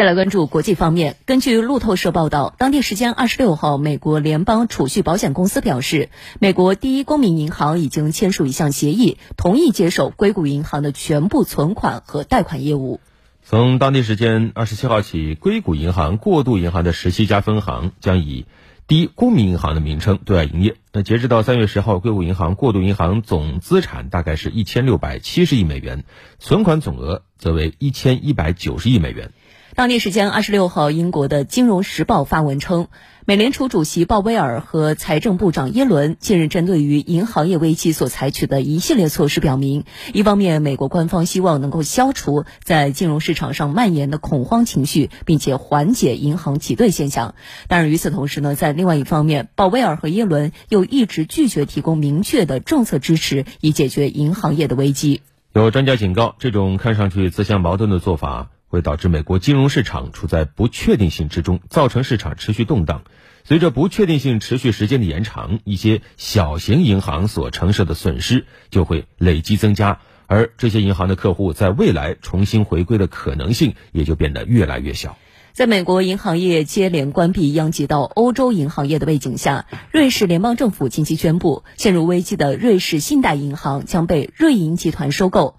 再来关注国际方面，根据路透社报道，当地时间二十六号，美国联邦储蓄保险公司表示，美国第一公民银行已经签署一项协议，同意接手硅谷银行的全部存款和贷款业务。从当地时间二十七号起，硅谷银行过渡银行的十七家分行将以第一公民银行的名称对外营业。那截止到三月十号，硅谷银行过渡银行总资产大概是一千六百七十亿美元，存款总额则为一千一百九十亿美元。当地时间二十六号，英国的《金融时报》发文称，美联储主席鲍威尔和财政部长耶伦近日针对于银行业危机所采取的一系列措施表明，一方面，美国官方希望能够消除在金融市场上蔓延的恐慌情绪，并且缓解银行挤兑现象；但是与此同时呢，在另外一方面，鲍威尔和耶伦又一直拒绝提供明确的政策支持，以解决银行业的危机。有专家警告，这种看上去自相矛盾的做法。会导致美国金融市场处在不确定性之中，造成市场持续动荡。随着不确定性持续时间的延长，一些小型银行所承受的损失就会累积增加，而这些银行的客户在未来重新回归的可能性也就变得越来越小。在美国银行业接连关闭，殃及到欧洲银行业的背景下，瑞士联邦政府近期宣布，陷入危机的瑞士信贷银行将被瑞银集团收购。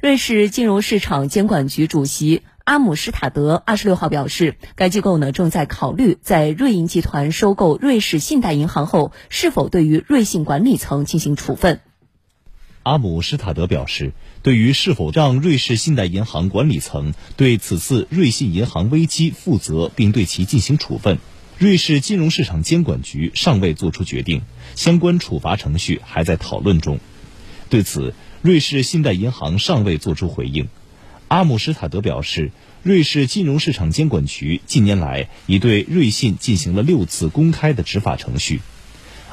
瑞士金融市场监管局主席阿姆施塔德二十六号表示，该机构呢正在考虑在瑞银集团收购瑞士信贷银行后，是否对于瑞信管理层进行处分。阿姆施塔德表示，对于是否让瑞士信贷银行管理层对此次瑞信银行危机负责并对其进行处分，瑞士金融市场监管局尚未作出决定，相关处罚程序还在讨论中。对此，瑞士信贷银行尚未作出回应。阿姆施塔德表示，瑞士金融市场监管局近年来已对瑞信进行了六次公开的执法程序。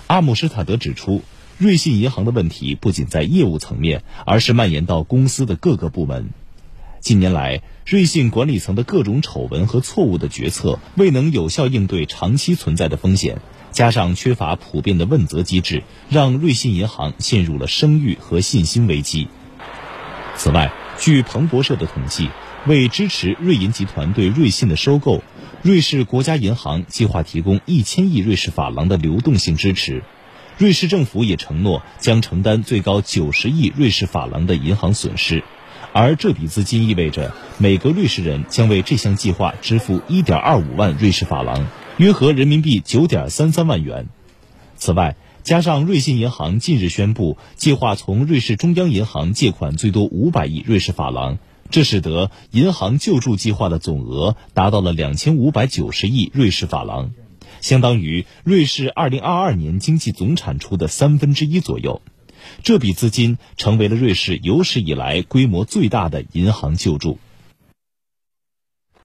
阿姆施塔德指出，瑞信银行的问题不仅在业务层面，而是蔓延到公司的各个部门。近年来，瑞信管理层的各种丑闻和错误的决策未能有效应对长期存在的风险。加上缺乏普遍的问责机制，让瑞信银行陷入了声誉和信心危机。此外，据彭博社的统计，为支持瑞银集团对瑞信的收购，瑞士国家银行计划提供一千亿瑞士法郎的流动性支持。瑞士政府也承诺将承担最高九十亿瑞士法郎的银行损失，而这笔资金意味着每个瑞士人将为这项计划支付一点二五万瑞士法郎。约合人民币九点三三万元。此外，加上瑞信银行近日宣布计划从瑞士中央银行借款最多五百亿瑞士法郎，这使得银行救助计划的总额达到了两千五百九十亿瑞士法郎，相当于瑞士二零二二年经济总产出的三分之一左右。这笔资金成为了瑞士有史以来规模最大的银行救助。